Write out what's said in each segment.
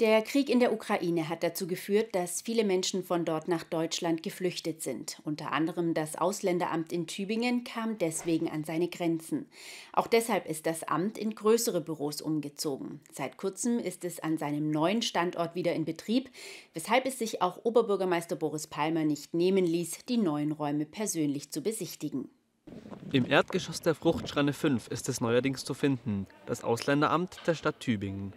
Der Krieg in der Ukraine hat dazu geführt, dass viele Menschen von dort nach Deutschland geflüchtet sind. Unter anderem das Ausländeramt in Tübingen kam deswegen an seine Grenzen. Auch deshalb ist das Amt in größere Büros umgezogen. Seit kurzem ist es an seinem neuen Standort wieder in Betrieb, weshalb es sich auch Oberbürgermeister Boris Palmer nicht nehmen ließ, die neuen Räume persönlich zu besichtigen. Im Erdgeschoss der Fruchtschreine 5 ist es neuerdings zu finden, das Ausländeramt der Stadt Tübingen.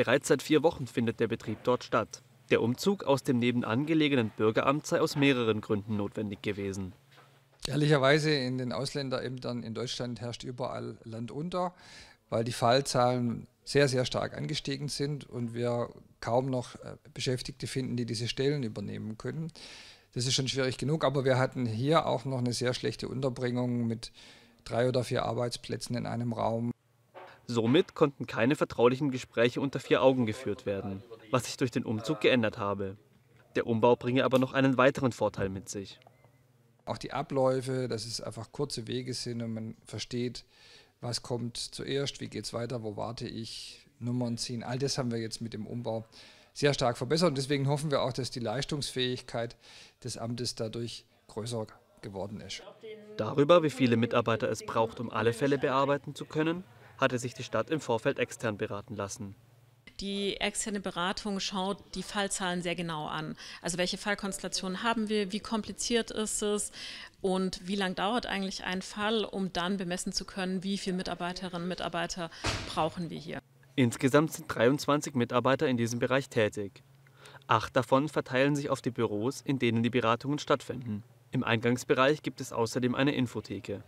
Bereits seit vier Wochen findet der Betrieb dort statt. Der Umzug aus dem nebenan gelegenen Bürgeramt sei aus mehreren Gründen notwendig gewesen. Ehrlicherweise in den Ausländerämtern in Deutschland herrscht überall Land unter, weil die Fallzahlen sehr, sehr stark angestiegen sind und wir kaum noch äh, Beschäftigte finden, die diese Stellen übernehmen können. Das ist schon schwierig genug, aber wir hatten hier auch noch eine sehr schlechte Unterbringung mit drei oder vier Arbeitsplätzen in einem Raum. Somit konnten keine vertraulichen Gespräche unter vier Augen geführt werden, was sich durch den Umzug geändert habe. Der Umbau bringe aber noch einen weiteren Vorteil mit sich. Auch die Abläufe, dass es einfach kurze Wege sind und man versteht, was kommt zuerst, wie geht es weiter, wo warte ich, Nummern ziehen. All das haben wir jetzt mit dem Umbau sehr stark verbessert und deswegen hoffen wir auch, dass die Leistungsfähigkeit des Amtes dadurch größer geworden ist. Darüber, wie viele Mitarbeiter es braucht, um alle Fälle bearbeiten zu können, hatte sich die Stadt im Vorfeld extern beraten lassen. Die externe Beratung schaut die Fallzahlen sehr genau an. Also welche Fallkonstellationen haben wir, wie kompliziert ist es und wie lange dauert eigentlich ein Fall, um dann bemessen zu können, wie viele Mitarbeiterinnen und Mitarbeiter brauchen wir hier. Insgesamt sind 23 Mitarbeiter in diesem Bereich tätig. Acht davon verteilen sich auf die Büros, in denen die Beratungen stattfinden. Im Eingangsbereich gibt es außerdem eine Infotheke.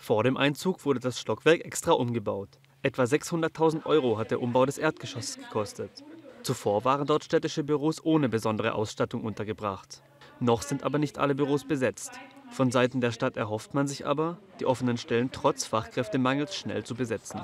Vor dem Einzug wurde das Stockwerk extra umgebaut. Etwa 600.000 Euro hat der Umbau des Erdgeschosses gekostet. Zuvor waren dort städtische Büros ohne besondere Ausstattung untergebracht. Noch sind aber nicht alle Büros besetzt. Von Seiten der Stadt erhofft man sich aber, die offenen Stellen trotz Fachkräftemangels schnell zu besetzen.